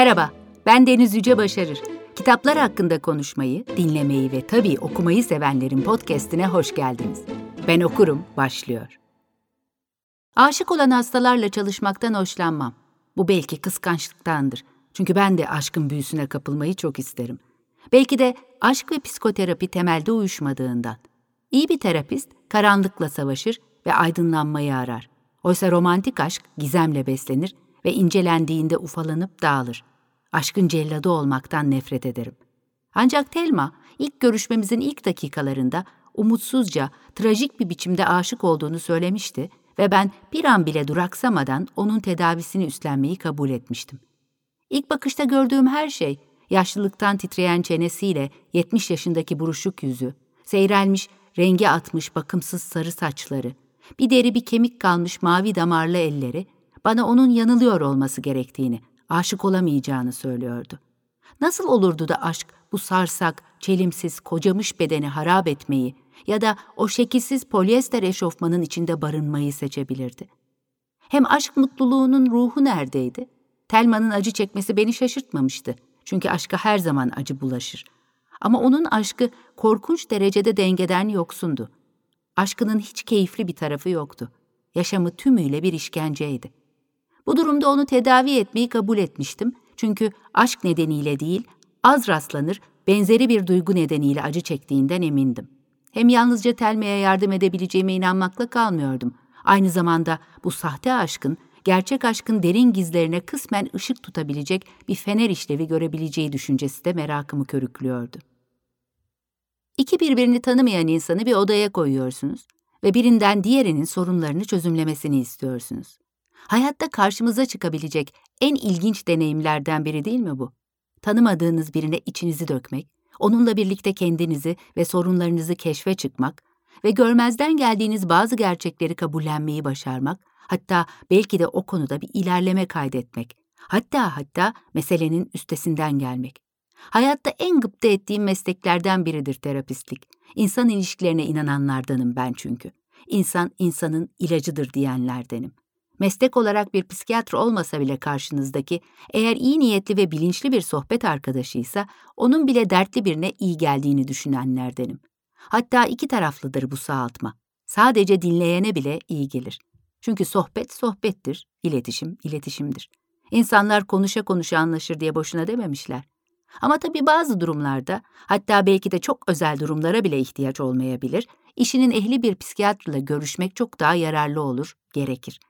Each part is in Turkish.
Merhaba, ben Deniz Yüce Başarır. Kitaplar hakkında konuşmayı, dinlemeyi ve tabii okumayı sevenlerin podcastine hoş geldiniz. Ben okurum, başlıyor. Aşık olan hastalarla çalışmaktan hoşlanmam. Bu belki kıskançlıktandır. Çünkü ben de aşkın büyüsüne kapılmayı çok isterim. Belki de aşk ve psikoterapi temelde uyuşmadığından. İyi bir terapist karanlıkla savaşır ve aydınlanmayı arar. Oysa romantik aşk gizemle beslenir ve incelendiğinde ufalanıp dağılır. Aşkın celladı olmaktan nefret ederim. Ancak Telma ilk görüşmemizin ilk dakikalarında umutsuzca, trajik bir biçimde aşık olduğunu söylemişti ve ben bir an bile duraksamadan onun tedavisini üstlenmeyi kabul etmiştim. İlk bakışta gördüğüm her şey, yaşlılıktan titreyen çenesiyle 70 yaşındaki buruşuk yüzü, seyrelmiş, rengi atmış bakımsız sarı saçları, bir deri bir kemik kalmış mavi damarlı elleri, bana onun yanılıyor olması gerektiğini, aşık olamayacağını söylüyordu. Nasıl olurdu da aşk bu sarsak, çelimsiz, kocamış bedeni harap etmeyi ya da o şekilsiz polyester eşofmanın içinde barınmayı seçebilirdi? Hem aşk mutluluğunun ruhu neredeydi? Telma'nın acı çekmesi beni şaşırtmamıştı. Çünkü aşka her zaman acı bulaşır. Ama onun aşkı korkunç derecede dengeden yoksundu. Aşkının hiç keyifli bir tarafı yoktu. Yaşamı tümüyle bir işkenceydi. Bu durumda onu tedavi etmeyi kabul etmiştim. Çünkü aşk nedeniyle değil, az rastlanır, benzeri bir duygu nedeniyle acı çektiğinden emindim. Hem yalnızca Telme'ye yardım edebileceğime inanmakla kalmıyordum. Aynı zamanda bu sahte aşkın, gerçek aşkın derin gizlerine kısmen ışık tutabilecek bir fener işlevi görebileceği düşüncesi de merakımı körüklüyordu. İki birbirini tanımayan insanı bir odaya koyuyorsunuz ve birinden diğerinin sorunlarını çözümlemesini istiyorsunuz. Hayatta karşımıza çıkabilecek en ilginç deneyimlerden biri değil mi bu? Tanımadığınız birine içinizi dökmek, onunla birlikte kendinizi ve sorunlarınızı keşfe çıkmak ve görmezden geldiğiniz bazı gerçekleri kabullenmeyi başarmak, hatta belki de o konuda bir ilerleme kaydetmek, hatta hatta meselenin üstesinden gelmek. Hayatta en gıpta ettiğim mesleklerden biridir terapistlik. İnsan ilişkilerine inananlardanım ben çünkü. İnsan insanın ilacıdır diyenlerdenim. Meslek olarak bir psikiyatr olmasa bile karşınızdaki, eğer iyi niyetli ve bilinçli bir sohbet arkadaşıysa, onun bile dertli birine iyi geldiğini düşünenlerdenim. Hatta iki taraflıdır bu sağaltma. Sadece dinleyene bile iyi gelir. Çünkü sohbet sohbettir, iletişim iletişimdir. İnsanlar konuşa konuşa anlaşır diye boşuna dememişler. Ama tabii bazı durumlarda, hatta belki de çok özel durumlara bile ihtiyaç olmayabilir, işinin ehli bir psikiyatrla görüşmek çok daha yararlı olur, gerekir.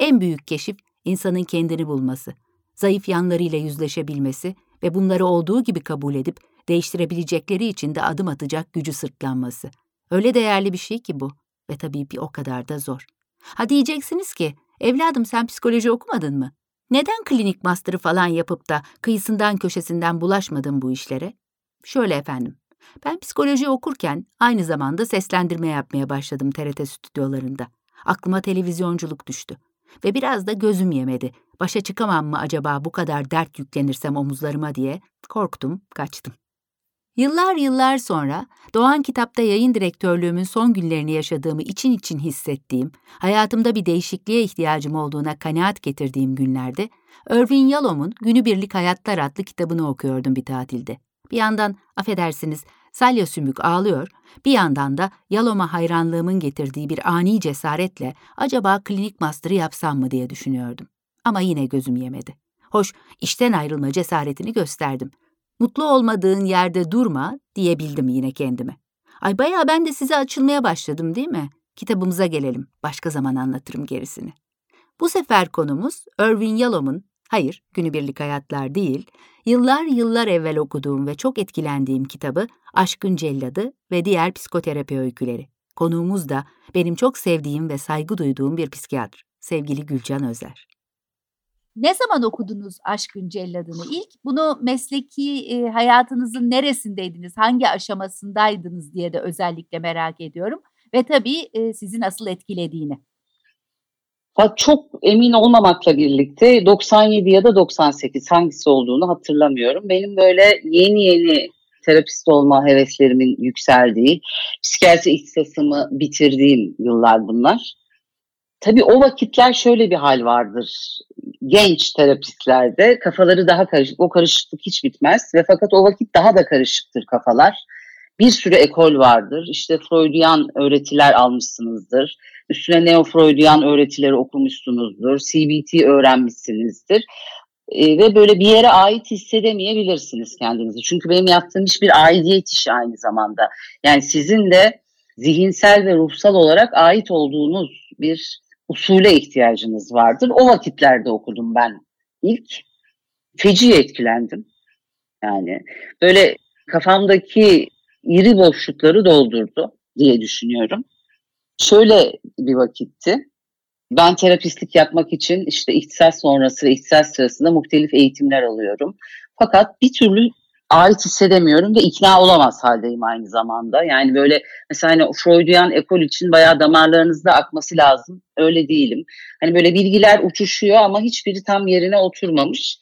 En büyük keşif insanın kendini bulması, zayıf yanlarıyla yüzleşebilmesi ve bunları olduğu gibi kabul edip değiştirebilecekleri için de adım atacak gücü sırtlanması. Öyle değerli bir şey ki bu ve tabii bir o kadar da zor. Ha diyeceksiniz ki, evladım sen psikoloji okumadın mı? Neden klinik master'ı falan yapıp da kıyısından köşesinden bulaşmadın bu işlere? Şöyle efendim, ben psikoloji okurken aynı zamanda seslendirme yapmaya başladım TRT stüdyolarında. Aklıma televizyonculuk düştü. Ve biraz da gözüm yemedi. Başa çıkamam mı acaba bu kadar dert yüklenirsem omuzlarıma diye korktum, kaçtım. Yıllar yıllar sonra Doğan Kitap'ta yayın direktörlüğümün son günlerini yaşadığımı için için hissettiğim, hayatımda bir değişikliğe ihtiyacım olduğuna kanaat getirdiğim günlerde Irvin Yalom'un Günübirlik Hayatlar adlı kitabını okuyordum bir tatilde. Bir yandan affedersiniz Salya Sümük ağlıyor, bir yandan da Yalom'a hayranlığımın getirdiği bir ani cesaretle acaba klinik master'ı yapsam mı diye düşünüyordum. Ama yine gözüm yemedi. Hoş, işten ayrılma cesaretini gösterdim. Mutlu olmadığın yerde durma diyebildim yine kendime. Ay bayağı ben de size açılmaya başladım değil mi? Kitabımıza gelelim. Başka zaman anlatırım gerisini. Bu sefer konumuz Irvin Yalom'un, hayır günübirlik hayatlar değil, yıllar yıllar evvel okuduğum ve çok etkilendiğim kitabı Aşkın Celladı ve diğer psikoterapi öyküleri. Konuğumuz da benim çok sevdiğim ve saygı duyduğum bir psikiyatr, sevgili Gülcan Özer. Ne zaman okudunuz Aşkın Celladını ilk? Bunu mesleki e, hayatınızın neresindeydiniz, hangi aşamasındaydınız diye de özellikle merak ediyorum. Ve tabii e, sizi nasıl etkilediğini. Çok emin olmamakla birlikte 97 ya da 98 hangisi olduğunu hatırlamıyorum. Benim böyle yeni yeni terapist olma heveslerimin yükseldiği, psikiyatri ihtisasımı bitirdiğim yıllar bunlar. Tabii o vakitler şöyle bir hal vardır. Genç terapistlerde kafaları daha karışık. O karışıklık hiç bitmez ve fakat o vakit daha da karışıktır kafalar. Bir sürü ekol vardır. İşte Freudian öğretiler almışsınızdır. Üstüne neo-Freudian öğretileri okumuşsunuzdur. CBT öğrenmişsinizdir. E, ve böyle bir yere ait hissedemeyebilirsiniz kendinizi. Çünkü benim yaptığım iş bir aidiyet işi aynı zamanda. Yani sizin de zihinsel ve ruhsal olarak ait olduğunuz bir usule ihtiyacınız vardır. O vakitlerde okudum ben ilk. Feci etkilendim. Yani böyle kafamdaki iri boşlukları doldurdu diye düşünüyorum. Şöyle bir vakitti. Ben terapistlik yapmak için işte ihtisas sonrası ve ihtisas sırasında muhtelif eğitimler alıyorum. Fakat bir türlü ait hissedemiyorum ve ikna olamaz haldeyim aynı zamanda. Yani böyle mesela hani Freudian ekol için bayağı damarlarınızda akması lazım. Öyle değilim. Hani böyle bilgiler uçuşuyor ama hiçbiri tam yerine oturmamış.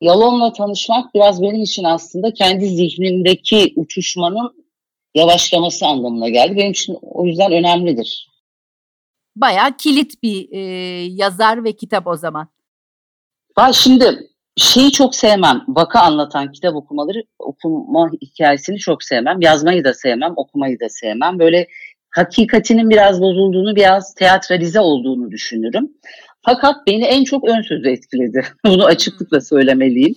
Yalon'la tanışmak biraz benim için aslında kendi zihnimdeki uçuşmanın yavaşlaması anlamına geldi. Benim için o yüzden önemlidir. Bayağı kilit bir e, yazar ve kitap o zaman. Ha, şimdi şeyi çok sevmem. Vaka anlatan kitap okumaları, okuma hikayesini çok sevmem. Yazmayı da sevmem, okumayı da sevmem. Böyle hakikatinin biraz bozulduğunu, biraz teatralize olduğunu düşünürüm. Fakat beni en çok ön sözü etkiledi. Bunu açıklıkla söylemeliyim.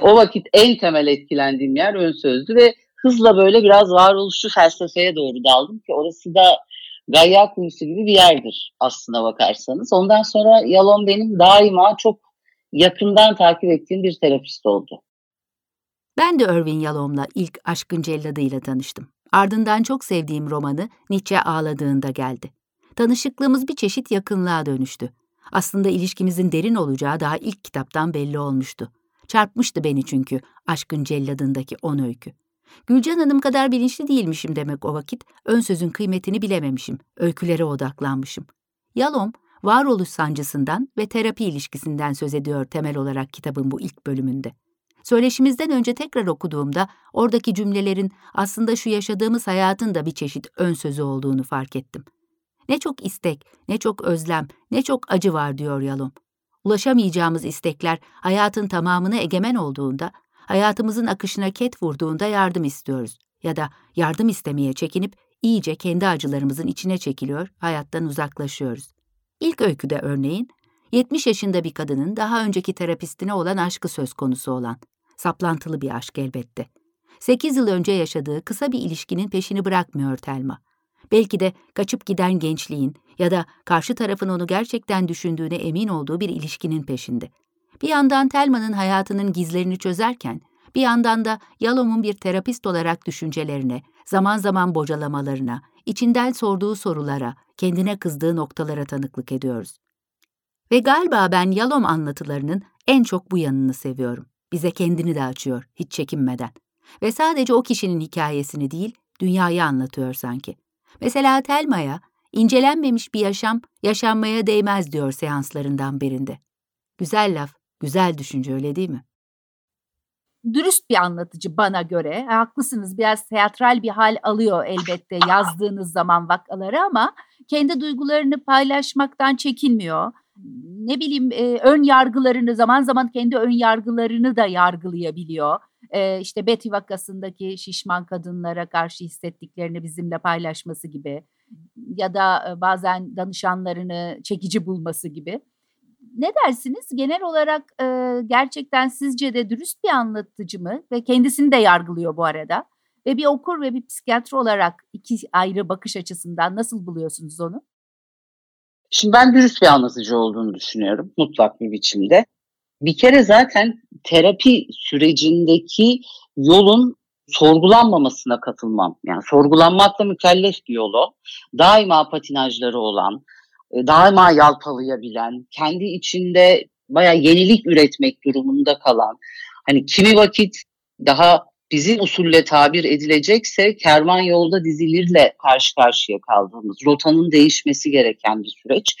O vakit en temel etkilendiğim yer ön sözdü ve hızla böyle biraz varoluşçu felsefeye doğru daldım ki orası da Gayya kuyusu gibi bir yerdir aslına bakarsanız. Ondan sonra Yalon benim daima çok yakından takip ettiğim bir terapist oldu. Ben de Irving Yalom'la ilk Aşkın Celladıyla tanıştım. Ardından çok sevdiğim romanı Nietzsche ağladığında geldi. Tanışıklığımız bir çeşit yakınlığa dönüştü. Aslında ilişkimizin derin olacağı daha ilk kitaptan belli olmuştu. Çarpmıştı beni çünkü Aşkın Celladındaki on öykü. Gülcan Hanım kadar bilinçli değilmişim demek o vakit, ön sözün kıymetini bilememişim, öykülere odaklanmışım. Yalom, varoluş sancısından ve terapi ilişkisinden söz ediyor temel olarak kitabın bu ilk bölümünde. Söyleşimizden önce tekrar okuduğumda oradaki cümlelerin aslında şu yaşadığımız hayatın da bir çeşit ön sözü olduğunu fark ettim. Ne çok istek, ne çok özlem, ne çok acı var diyor Yalom. Ulaşamayacağımız istekler hayatın tamamına egemen olduğunda hayatımızın akışına ket vurduğunda yardım istiyoruz ya da yardım istemeye çekinip iyice kendi acılarımızın içine çekiliyor, hayattan uzaklaşıyoruz. İlk öyküde örneğin 70 yaşında bir kadının daha önceki terapistine olan aşkı söz konusu olan, saplantılı bir aşk elbette. 8 yıl önce yaşadığı kısa bir ilişkinin peşini bırakmıyor Telma. Belki de kaçıp giden gençliğin ya da karşı tarafın onu gerçekten düşündüğüne emin olduğu bir ilişkinin peşinde. Bir yandan Telma'nın hayatının gizlerini çözerken, bir yandan da Yalom'un bir terapist olarak düşüncelerine, zaman zaman bocalamalarına, içinden sorduğu sorulara, kendine kızdığı noktalara tanıklık ediyoruz. Ve galiba ben Yalom anlatılarının en çok bu yanını seviyorum. Bize kendini de açıyor, hiç çekinmeden. Ve sadece o kişinin hikayesini değil, dünyayı anlatıyor sanki. Mesela Telma'ya, incelenmemiş bir yaşam, yaşanmaya değmez diyor seanslarından birinde. Güzel laf, Güzel düşünce öyle değil mi? Dürüst bir anlatıcı bana göre. Haklısınız biraz teatral bir hal alıyor elbette yazdığınız zaman vakaları ama kendi duygularını paylaşmaktan çekinmiyor. Ne bileyim e, ön yargılarını zaman zaman kendi ön yargılarını da yargılayabiliyor. E, işte Betty vakasındaki şişman kadınlara karşı hissettiklerini bizimle paylaşması gibi ya da e, bazen danışanlarını çekici bulması gibi ne dersiniz? Genel olarak e, gerçekten sizce de dürüst bir anlatıcı mı? Ve kendisini de yargılıyor bu arada. Ve bir okur ve bir psikiyatr olarak iki ayrı bakış açısından nasıl buluyorsunuz onu? Şimdi ben dürüst bir anlatıcı olduğunu düşünüyorum mutlak bir biçimde. Bir kere zaten terapi sürecindeki yolun sorgulanmamasına katılmam. Yani sorgulanmakla mükellef bir yolu. Daima patinajları olan, e, daima yalpalayabilen, kendi içinde baya yenilik üretmek durumunda kalan, hani kimi vakit daha bizim usulle tabir edilecekse kervan yolda dizilirle karşı karşıya kaldığımız, rotanın değişmesi gereken bir süreç.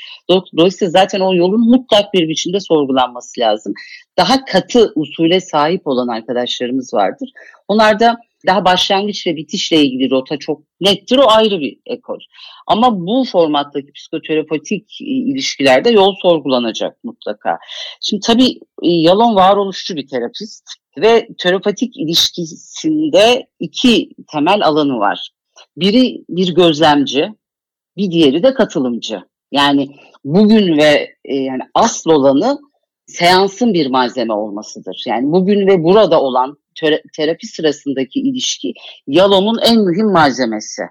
Dolayısıyla zaten o yolun mutlak bir biçimde sorgulanması lazım. Daha katı usule sahip olan arkadaşlarımız vardır. Onlar da daha başlangıç ve bitişle ilgili rota çok nettir. O ayrı bir ekol. Ama bu formattaki psikoterapetik ilişkilerde yol sorgulanacak mutlaka. Şimdi tabii e, Yalon varoluşçu bir terapist ve terapatik ilişkisinde iki temel alanı var. Biri bir gözlemci, bir diğeri de katılımcı. Yani bugün ve e, yani asıl olanı seansın bir malzeme olmasıdır. Yani bugün ve burada olan terapi sırasındaki ilişki Yalom'un en mühim malzemesi.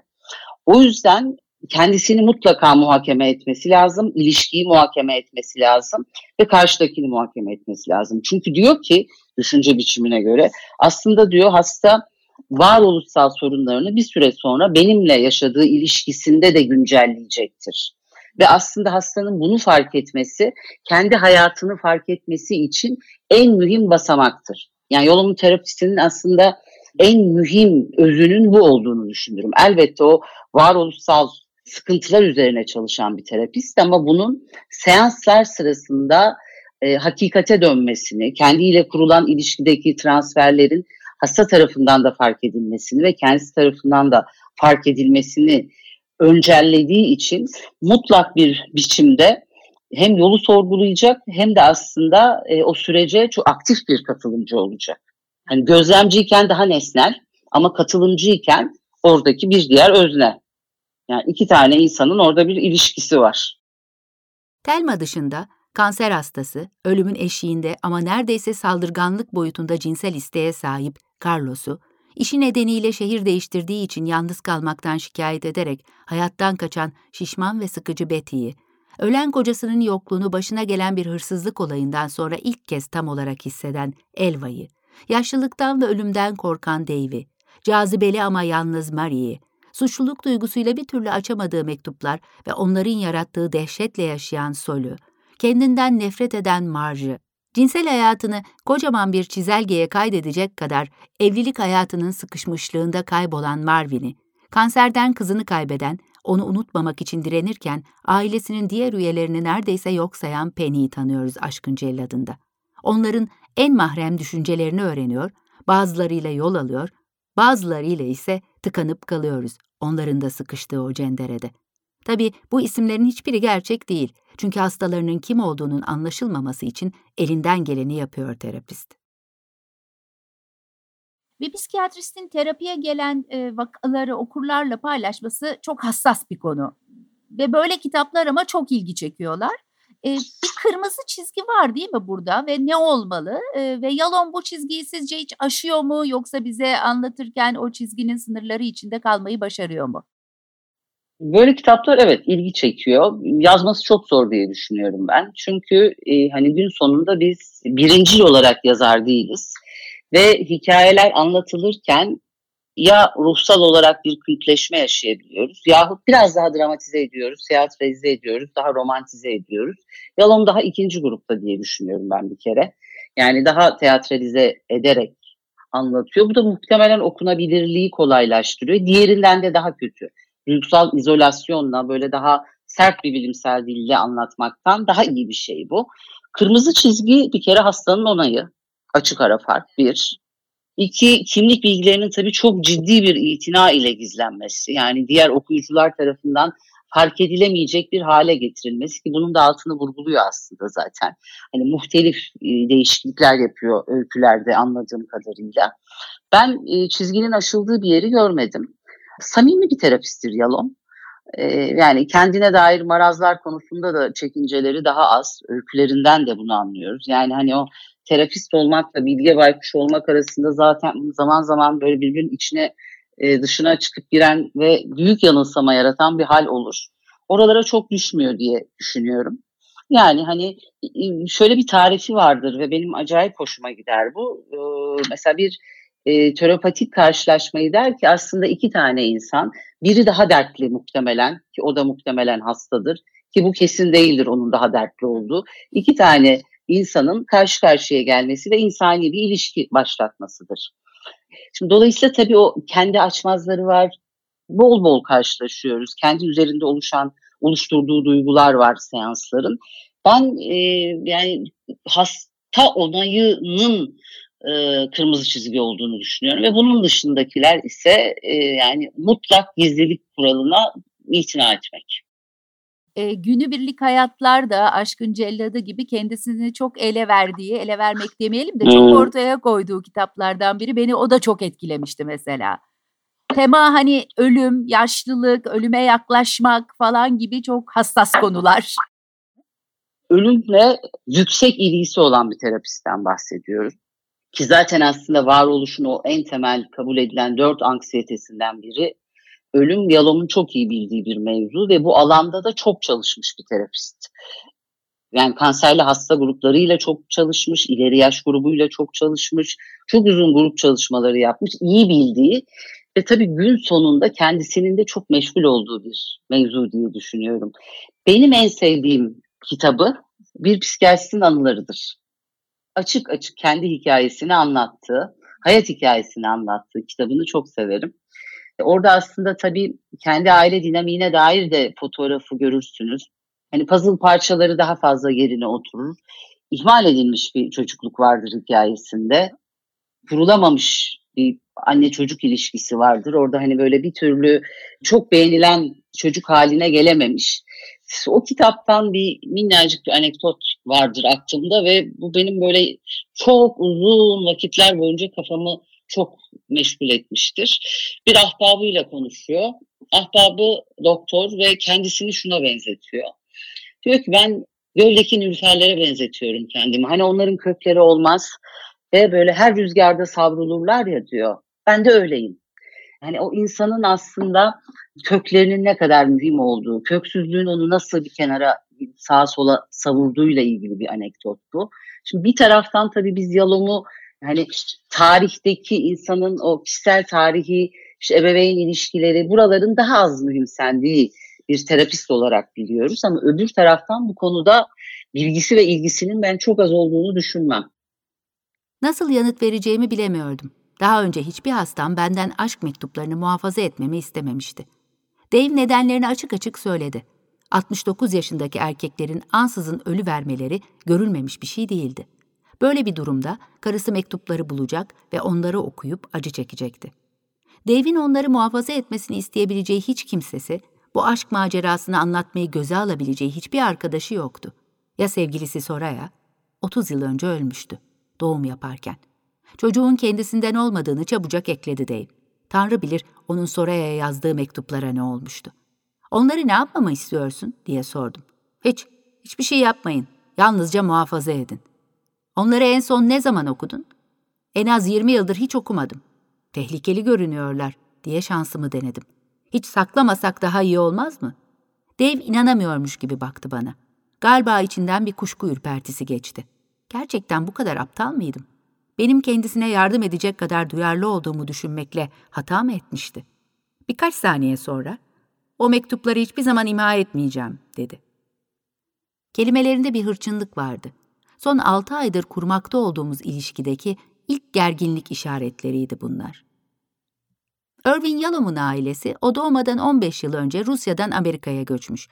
O yüzden kendisini mutlaka muhakeme etmesi lazım, ilişkiyi muhakeme etmesi lazım ve karşıdakini muhakeme etmesi lazım. Çünkü diyor ki düşünce biçimine göre aslında diyor hasta varoluşsal sorunlarını bir süre sonra benimle yaşadığı ilişkisinde de güncelleyecektir. Ve aslında hastanın bunu fark etmesi, kendi hayatını fark etmesi için en mühim basamaktır. Yani yolumun terapistinin aslında en mühim özünün bu olduğunu düşünüyorum. Elbette o varoluşsal sıkıntılar üzerine çalışan bir terapist ama bunun seanslar sırasında e, hakikate dönmesini, kendiyle kurulan ilişkideki transferlerin hasta tarafından da fark edilmesini ve kendisi tarafından da fark edilmesini öncellediği için mutlak bir biçimde hem yolu sorgulayacak hem de aslında e, o sürece çok aktif bir katılımcı olacak. Hani gözlemciyken daha nesnel ama katılımcıyken oradaki bir diğer özne. Yani iki tane insanın orada bir ilişkisi var. Telma dışında kanser hastası, ölümün eşiğinde ama neredeyse saldırganlık boyutunda cinsel isteğe sahip Carlos'u, işi nedeniyle şehir değiştirdiği için yalnız kalmaktan şikayet ederek hayattan kaçan şişman ve sıkıcı Betty'yi, ölen kocasının yokluğunu başına gelen bir hırsızlık olayından sonra ilk kez tam olarak hisseden Elva'yı, yaşlılıktan ve ölümden korkan Dave'i, cazibeli ama yalnız Marie'yi, suçluluk duygusuyla bir türlü açamadığı mektuplar ve onların yarattığı dehşetle yaşayan Sol'ü, kendinden nefret eden Marge'ı, cinsel hayatını kocaman bir çizelgeye kaydedecek kadar evlilik hayatının sıkışmışlığında kaybolan Marvin'i, kanserden kızını kaybeden, onu unutmamak için direnirken ailesinin diğer üyelerini neredeyse yok sayan Penny'i tanıyoruz aşkın celladında. Onların en mahrem düşüncelerini öğreniyor, bazılarıyla yol alıyor, bazılarıyla ise tıkanıp kalıyoruz onların da sıkıştığı o cenderede. Tabii bu isimlerin hiçbiri gerçek değil. Çünkü hastalarının kim olduğunun anlaşılmaması için elinden geleni yapıyor terapist. Bir psikiyatristin terapiye gelen e, vakaları okurlarla paylaşması çok hassas bir konu. Ve böyle kitaplar ama çok ilgi çekiyorlar. E, bir kırmızı çizgi var değil mi burada ve ne olmalı? E, ve Yalon bu çizgiyi sizce hiç aşıyor mu yoksa bize anlatırken o çizginin sınırları içinde kalmayı başarıyor mu? Böyle kitaplar evet ilgi çekiyor. Yazması çok zor diye düşünüyorum ben. Çünkü e, hani gün sonunda biz birincil olarak yazar değiliz. Ve hikayeler anlatılırken ya ruhsal olarak bir kültleşme yaşayabiliyoruz yahut biraz daha dramatize ediyoruz, teatralize ediyoruz, daha romantize ediyoruz. Yalon daha ikinci grupta diye düşünüyorum ben bir kere. Yani daha teatralize ederek anlatıyor. Bu da muhtemelen okunabilirliği kolaylaştırıyor. Diğerinden de daha kötü duygusal izolasyonla böyle daha sert bir bilimsel dille anlatmaktan daha iyi bir şey bu. Kırmızı çizgi bir kere hastanın onayı. Açık ara fark bir. İki, kimlik bilgilerinin tabii çok ciddi bir itina ile gizlenmesi. Yani diğer okuyucular tarafından fark edilemeyecek bir hale getirilmesi ki bunun da altını vurguluyor aslında zaten. Hani muhtelif e, değişiklikler yapıyor öykülerde anladığım kadarıyla. Ben e, çizginin aşıldığı bir yeri görmedim samimi bir terapisttir Yalom. Ee, yani kendine dair marazlar konusunda da çekinceleri daha az. Öykülerinden de bunu anlıyoruz. Yani hani o terapist olmakla bilge baykuş olmak arasında zaten zaman zaman böyle birbirinin içine e, dışına çıkıp giren ve büyük yanılsama yaratan bir hal olur. Oralara çok düşmüyor diye düşünüyorum. Yani hani şöyle bir tarifi vardır ve benim acayip hoşuma gider bu. Ee, mesela bir e, terapatik karşılaşmayı der ki aslında iki tane insan, biri daha dertli muhtemelen ki o da muhtemelen hastadır ki bu kesin değildir onun daha dertli olduğu. İki tane insanın karşı karşıya gelmesi ve insani bir ilişki başlatmasıdır. Şimdi dolayısıyla tabii o kendi açmazları var. Bol bol karşılaşıyoruz. Kendi üzerinde oluşan, oluşturduğu duygular var seansların. Ben e, yani hasta onayının e, kırmızı çizgi olduğunu düşünüyorum ve bunun dışındakiler ise e, yani mutlak gizlilik kuralına itina etmek. E, günübirlik hayatlar da Aşkın Celladı gibi kendisini çok ele verdiği, ele vermek demeyelim de çok hmm. ortaya koyduğu kitaplardan biri. Beni o da çok etkilemişti mesela. Tema hani ölüm, yaşlılık, ölüme yaklaşmak falan gibi çok hassas konular. Ölümle yüksek ilgisi olan bir terapistten bahsediyoruz. Ki zaten aslında varoluşun o en temel kabul edilen dört anksiyetesinden biri ölüm Yalom'un çok iyi bildiği bir mevzu ve bu alanda da çok çalışmış bir terapist. Yani kanserli hasta gruplarıyla çok çalışmış, ileri yaş grubuyla çok çalışmış, çok uzun grup çalışmaları yapmış, iyi bildiği ve tabii gün sonunda kendisinin de çok meşgul olduğu bir mevzu diye düşünüyorum. Benim en sevdiğim kitabı bir psikiyatristin anılarıdır. Açık açık kendi hikayesini anlattığı, hayat hikayesini anlattığı kitabını çok severim. Orada aslında tabii kendi aile dinamiğine dair de fotoğrafı görürsünüz. Hani puzzle parçaları daha fazla yerine oturur. İhmal edilmiş bir çocukluk vardır hikayesinde. Kurulamamış bir anne çocuk ilişkisi vardır. Orada hani böyle bir türlü çok beğenilen çocuk haline gelememiş. O kitaptan bir minnacık bir anekdot vardır aklımda ve bu benim böyle çok uzun vakitler boyunca kafamı çok meşgul etmiştir. Bir ahbabıyla konuşuyor. Ahbabı doktor ve kendisini şuna benzetiyor. Diyor ki ben göldeki nülferlere benzetiyorum kendimi. Hani onların kökleri olmaz ve böyle her rüzgarda savrulurlar ya diyor. Ben de öyleyim. Hani o insanın aslında köklerinin ne kadar mühim olduğu, köksüzlüğün onu nasıl bir kenara sağa sola savurduğuyla ilgili bir anekdot bu. Şimdi bir taraftan tabii biz Yalom'u hani tarihteki insanın o kişisel tarihi, işte ebeveyn ilişkileri buraların daha az mühimsendiği bir terapist olarak biliyoruz ama öbür taraftan bu konuda bilgisi ve ilgisinin ben çok az olduğunu düşünmem. Nasıl yanıt vereceğimi bilemiyordum. Daha önce hiçbir hastam benden aşk mektuplarını muhafaza etmemi istememişti. Dave nedenlerini açık açık söyledi. 69 yaşındaki erkeklerin ansızın ölü vermeleri görülmemiş bir şey değildi. Böyle bir durumda karısı mektupları bulacak ve onları okuyup acı çekecekti. Dave'in onları muhafaza etmesini isteyebileceği hiç kimsesi, bu aşk macerasını anlatmayı göze alabileceği hiçbir arkadaşı yoktu. Ya sevgilisi Soraya, 30 yıl önce ölmüştü, doğum yaparken. Çocuğun kendisinden olmadığını çabucak ekledi Dave. Tanrı bilir onun Soraya'ya yazdığı mektuplara ne olmuştu. Onları ne yapmamı istiyorsun diye sordum. Hiç, hiçbir şey yapmayın. Yalnızca muhafaza edin. Onları en son ne zaman okudun? En az 20 yıldır hiç okumadım. Tehlikeli görünüyorlar diye şansımı denedim. Hiç saklamasak daha iyi olmaz mı? Dave inanamıyormuş gibi baktı bana. Galiba içinden bir kuşku ürpertisi geçti. Gerçekten bu kadar aptal mıydım? Benim kendisine yardım edecek kadar duyarlı olduğumu düşünmekle hata mı etmişti? Birkaç saniye sonra, o mektupları hiçbir zaman ima etmeyeceğim, dedi. Kelimelerinde bir hırçınlık vardı son altı aydır kurmakta olduğumuz ilişkideki ilk gerginlik işaretleriydi bunlar. Irving Yalom'un ailesi o doğmadan 15 yıl önce Rusya'dan Amerika'ya göçmüş.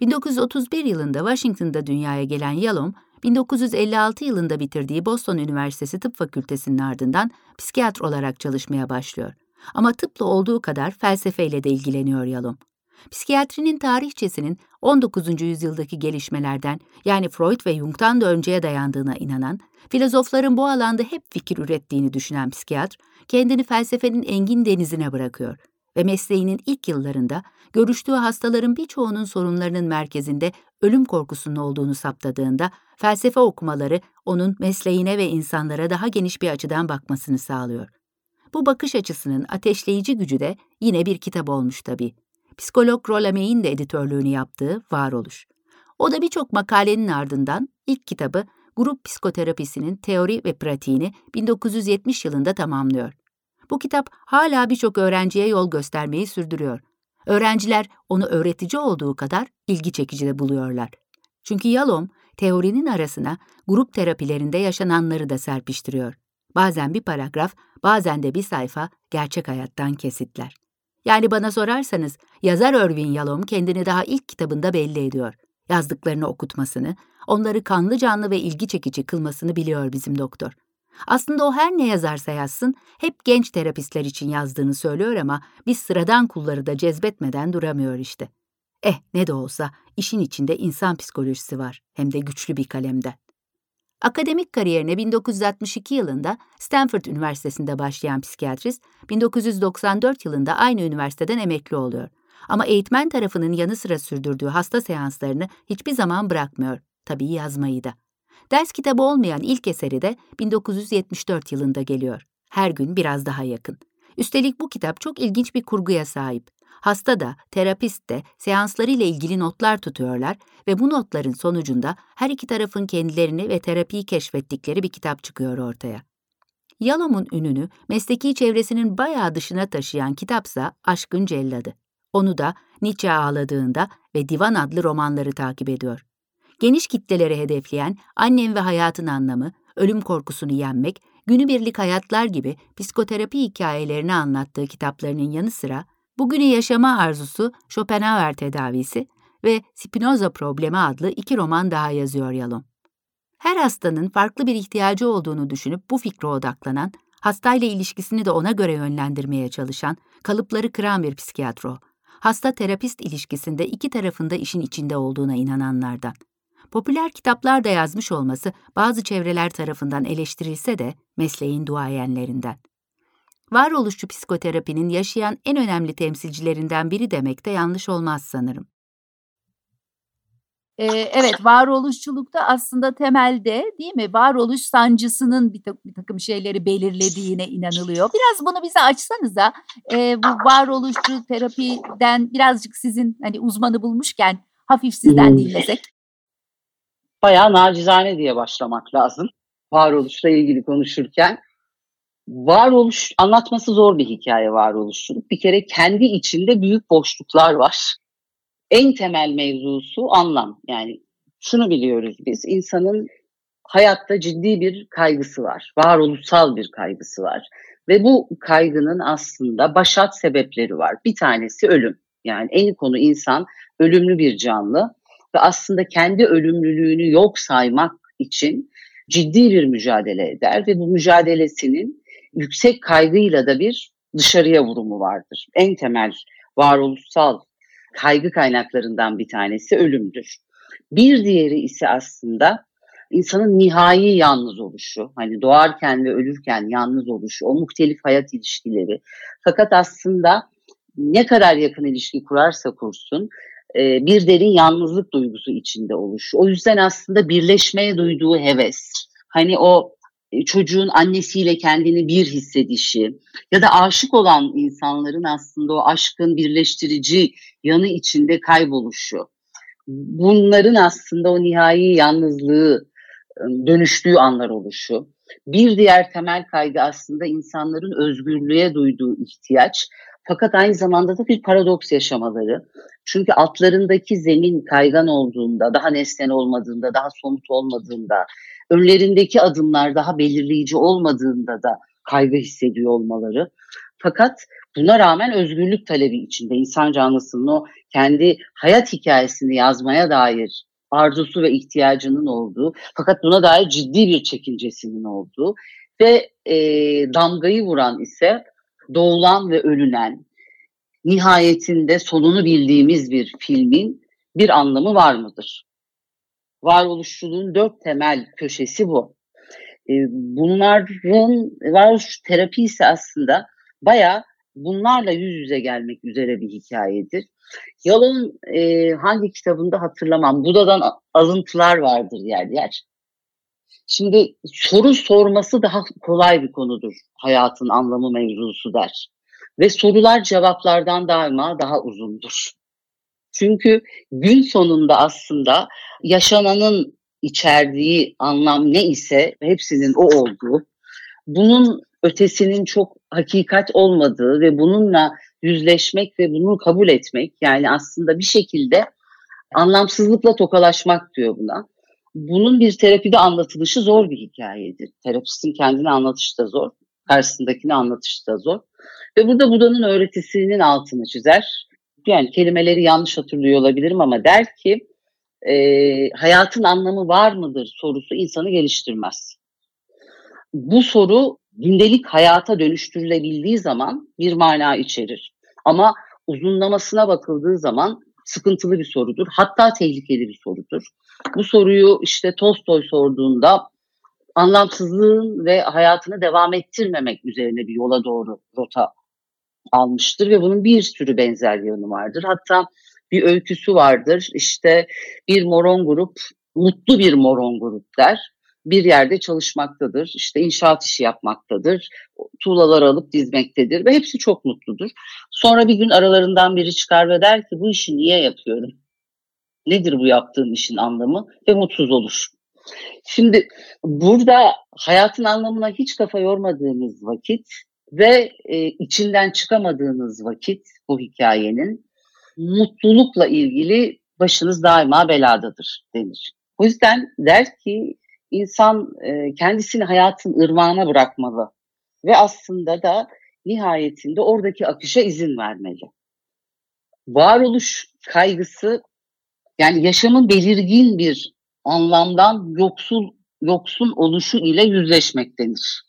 1931 yılında Washington'da dünyaya gelen Yalom, 1956 yılında bitirdiği Boston Üniversitesi Tıp Fakültesinin ardından psikiyatr olarak çalışmaya başlıyor. Ama tıpla olduğu kadar felsefeyle de ilgileniyor Yalom. Psikiyatrinin tarihçesinin 19. yüzyıldaki gelişmelerden yani Freud ve Jung'tan da önceye dayandığına inanan, filozofların bu alanda hep fikir ürettiğini düşünen psikiyatr, kendini felsefenin engin denizine bırakıyor ve mesleğinin ilk yıllarında görüştüğü hastaların birçoğunun sorunlarının merkezinde ölüm korkusunun olduğunu saptadığında felsefe okumaları onun mesleğine ve insanlara daha geniş bir açıdan bakmasını sağlıyor. Bu bakış açısının ateşleyici gücü de yine bir kitap olmuş tabii psikolog Rollemey'in de editörlüğünü yaptığı Varoluş. O da birçok makalenin ardından ilk kitabı Grup Psikoterapisinin Teori ve Pratiğini 1970 yılında tamamlıyor. Bu kitap hala birçok öğrenciye yol göstermeyi sürdürüyor. Öğrenciler onu öğretici olduğu kadar ilgi çekici de buluyorlar. Çünkü Yalom, teorinin arasına grup terapilerinde yaşananları da serpiştiriyor. Bazen bir paragraf, bazen de bir sayfa gerçek hayattan kesitler. Yani bana sorarsanız yazar Irving Yalom kendini daha ilk kitabında belli ediyor. Yazdıklarını okutmasını, onları kanlı canlı ve ilgi çekici kılmasını biliyor bizim doktor. Aslında o her ne yazarsa yazsın hep genç terapistler için yazdığını söylüyor ama biz sıradan kulları da cezbetmeden duramıyor işte. Eh ne de olsa işin içinde insan psikolojisi var hem de güçlü bir kalemden. Akademik kariyerine 1962 yılında Stanford Üniversitesi'nde başlayan psikiyatrist, 1994 yılında aynı üniversiteden emekli oluyor. Ama eğitmen tarafının yanı sıra sürdürdüğü hasta seanslarını hiçbir zaman bırakmıyor. Tabii yazmayı da. Ders kitabı olmayan ilk eseri de 1974 yılında geliyor. Her gün biraz daha yakın. Üstelik bu kitap çok ilginç bir kurguya sahip. Hasta da, terapist de seanslarıyla ilgili notlar tutuyorlar ve bu notların sonucunda her iki tarafın kendilerini ve terapiyi keşfettikleri bir kitap çıkıyor ortaya. Yalom'un ününü mesleki çevresinin bayağı dışına taşıyan kitapsa Aşkın Celladı. Onu da Nietzsche ağladığında ve Divan adlı romanları takip ediyor. Geniş kitleleri hedefleyen Annem ve Hayatın Anlamı, Ölüm Korkusunu Yenmek, Günübirlik Hayatlar gibi psikoterapi hikayelerini anlattığı kitaplarının yanı sıra Bugünü Yaşama Arzusu, Schopenhauer Tedavisi ve Spinoza Problemi adlı iki roman daha yazıyor Yalom. Her hastanın farklı bir ihtiyacı olduğunu düşünüp bu fikre odaklanan, hastayla ilişkisini de ona göre yönlendirmeye çalışan, kalıpları kıran bir psikiyatro. Hasta-terapist ilişkisinde iki tarafında işin içinde olduğuna inananlardan. Popüler kitaplar da yazmış olması bazı çevreler tarafından eleştirilse de mesleğin duayenlerinden. Varoluşçu psikoterapinin yaşayan en önemli temsilcilerinden biri demek de yanlış olmaz sanırım. Ee, evet, varoluşçulukta aslında temelde değil mi varoluş sancısının bir, bir takım şeyleri belirlediğine inanılıyor. Biraz bunu bize açsanız da e, bu varoluşçu terapiden birazcık sizin hani uzmanı bulmuşken hafif sizden hmm. dinlesek. Bayağı nacizane diye başlamak lazım varoluşla ilgili konuşurken varoluş anlatması zor bir hikaye varoluşçuluk. Bir kere kendi içinde büyük boşluklar var. En temel mevzusu anlam. Yani şunu biliyoruz biz insanın hayatta ciddi bir kaygısı var. Varoluşsal bir kaygısı var. Ve bu kaygının aslında başat sebepleri var. Bir tanesi ölüm. Yani en konu insan ölümlü bir canlı ve aslında kendi ölümlülüğünü yok saymak için ciddi bir mücadele eder ve bu mücadelesinin yüksek kaygıyla da bir dışarıya vurumu vardır. En temel varoluşsal kaygı kaynaklarından bir tanesi ölümdür. Bir diğeri ise aslında insanın nihai yalnız oluşu. Hani doğarken ve ölürken yalnız oluşu, o muhtelif hayat ilişkileri. Fakat aslında ne kadar yakın ilişki kurarsa kursun bir derin yalnızlık duygusu içinde oluşu. O yüzden aslında birleşmeye duyduğu heves. Hani o e, çocuğun annesiyle kendini bir hissedişi ya da aşık olan insanların aslında o aşkın birleştirici yanı içinde kayboluşu. Bunların aslında o nihai yalnızlığı dönüştüğü anlar oluşu. Bir diğer temel kaygı aslında insanların özgürlüğe duyduğu ihtiyaç. Fakat aynı zamanda da bir paradoks yaşamaları. Çünkü altlarındaki zemin kaygan olduğunda, daha nesnel olmadığında, daha somut olmadığında, önlerindeki adımlar daha belirleyici olmadığında da kaygı hissediyor olmaları. Fakat buna rağmen özgürlük talebi içinde insan canlısının o kendi hayat hikayesini yazmaya dair arzusu ve ihtiyacının olduğu fakat buna dair ciddi bir çekincesinin olduğu ve e, damgayı vuran ise doğulan ve ölünen nihayetinde sonunu bildiğimiz bir filmin bir anlamı var mıdır? Varoluşçuluğun dört temel köşesi bu. E, bunların varoluş terapisi aslında baya bunlarla yüz yüze gelmek üzere bir hikayedir. Yalın e, hangi kitabında hatırlamam. Buda'dan alıntılar vardır yer yer. Şimdi soru sorması daha kolay bir konudur. Hayatın anlamı mevzusu der. Ve sorular cevaplardan daima daha uzundur. Çünkü gün sonunda aslında yaşananın içerdiği anlam ne ise hepsinin o olduğu, bunun ötesinin çok hakikat olmadığı ve bununla yüzleşmek ve bunu kabul etmek yani aslında bir şekilde anlamsızlıkla tokalaşmak diyor buna. Bunun bir terapide anlatılışı zor bir hikayedir. Terapistin kendini anlatışı da zor, karşısındakini anlatışı da zor. Ve burada Buda'nın öğretisinin altını çizer yani kelimeleri yanlış hatırlıyor olabilirim ama der ki e, hayatın anlamı var mıdır sorusu insanı geliştirmez. bu soru gündelik hayata dönüştürülebildiği zaman bir mana içerir. Ama uzunlamasına bakıldığı zaman sıkıntılı bir sorudur. Hatta tehlikeli bir sorudur. Bu soruyu işte Tolstoy sorduğunda anlamsızlığın ve hayatını devam ettirmemek üzerine bir yola doğru rota almıştır ve bunun bir sürü benzer yanı vardır. Hatta bir öyküsü vardır. İşte bir moron grup, mutlu bir moron grup der. Bir yerde çalışmaktadır, işte inşaat işi yapmaktadır, tuğlalar alıp dizmektedir ve hepsi çok mutludur. Sonra bir gün aralarından biri çıkar ve der ki bu işi niye yapıyorum? Nedir bu yaptığım işin anlamı? Ve mutsuz olur. Şimdi burada hayatın anlamına hiç kafa yormadığımız vakit ve e, içinden çıkamadığınız vakit bu hikayenin mutlulukla ilgili başınız daima beladadır denir. O yüzden der ki insan e, kendisini hayatın ırmağına bırakmalı ve aslında da nihayetinde oradaki akışa izin vermeli. Varoluş kaygısı yani yaşamın belirgin bir anlamdan yoksul yoksun oluşu ile yüzleşmek denir.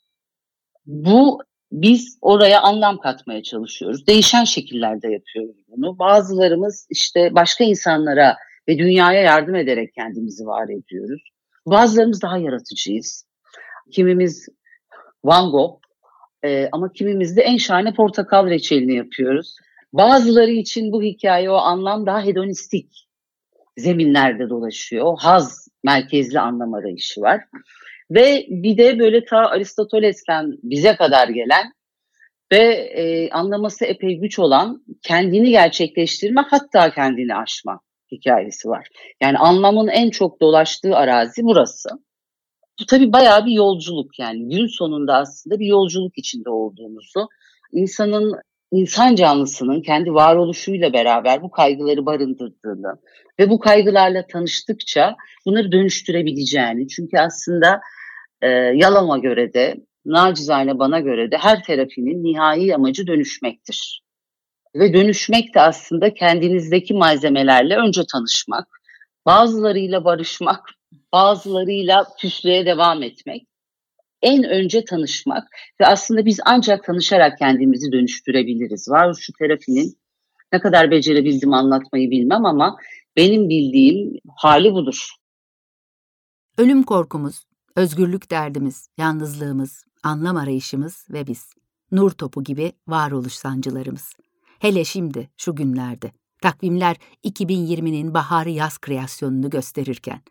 Bu biz oraya anlam katmaya çalışıyoruz. Değişen şekillerde yapıyoruz bunu. Bazılarımız işte başka insanlara ve dünyaya yardım ederek kendimizi var ediyoruz. Bazılarımız daha yaratıcıyız. Kimimiz Van Gogh e, ama kimimiz de en şahane portakal reçelini yapıyoruz. Bazıları için bu hikaye o anlam daha hedonistik zeminlerde dolaşıyor. Haz merkezli anlam arayışı var. Ve bir de böyle ta Aristoteles'ten bize kadar gelen ve e, anlaması epey güç olan kendini gerçekleştirme hatta kendini aşma hikayesi var. Yani anlamın en çok dolaştığı arazi burası. Bu tabii bayağı bir yolculuk yani gün sonunda aslında bir yolculuk içinde olduğumuzu, insanın insan canlısının kendi varoluşuyla beraber bu kaygıları barındırdığını ve bu kaygılarla tanıştıkça bunları dönüştürebileceğini. Çünkü aslında e, Yalam'a göre de, nacizane bana göre de her terapinin nihai amacı dönüşmektir. Ve dönüşmek de aslında kendinizdeki malzemelerle önce tanışmak, bazılarıyla barışmak, bazılarıyla küslüğe devam etmek. En önce tanışmak ve aslında biz ancak tanışarak kendimizi dönüştürebiliriz. Var şu terapinin ne kadar becerebildim anlatmayı bilmem ama benim bildiğim hali budur. Ölüm korkumuz, özgürlük derdimiz, yalnızlığımız, anlam arayışımız ve biz. Nur topu gibi varoluş sancılarımız. Hele şimdi, şu günlerde. Takvimler 2020'nin baharı yaz kreasyonunu gösterirken.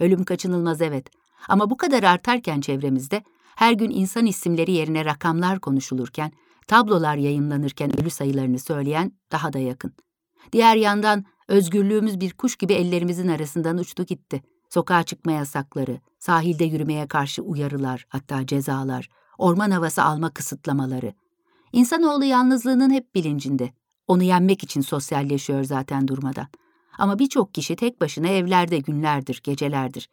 Ölüm kaçınılmaz evet. Ama bu kadar artarken çevremizde, her gün insan isimleri yerine rakamlar konuşulurken, tablolar yayınlanırken ölü sayılarını söyleyen daha da yakın. Diğer yandan özgürlüğümüz bir kuş gibi ellerimizin arasından uçtu gitti. Sokağa çıkma yasakları, sahilde yürümeye karşı uyarılar, hatta cezalar, orman havası alma kısıtlamaları. İnsanoğlu yalnızlığının hep bilincinde. Onu yenmek için sosyalleşiyor zaten durmadan. Ama birçok kişi tek başına evlerde günlerdir, gecelerdir.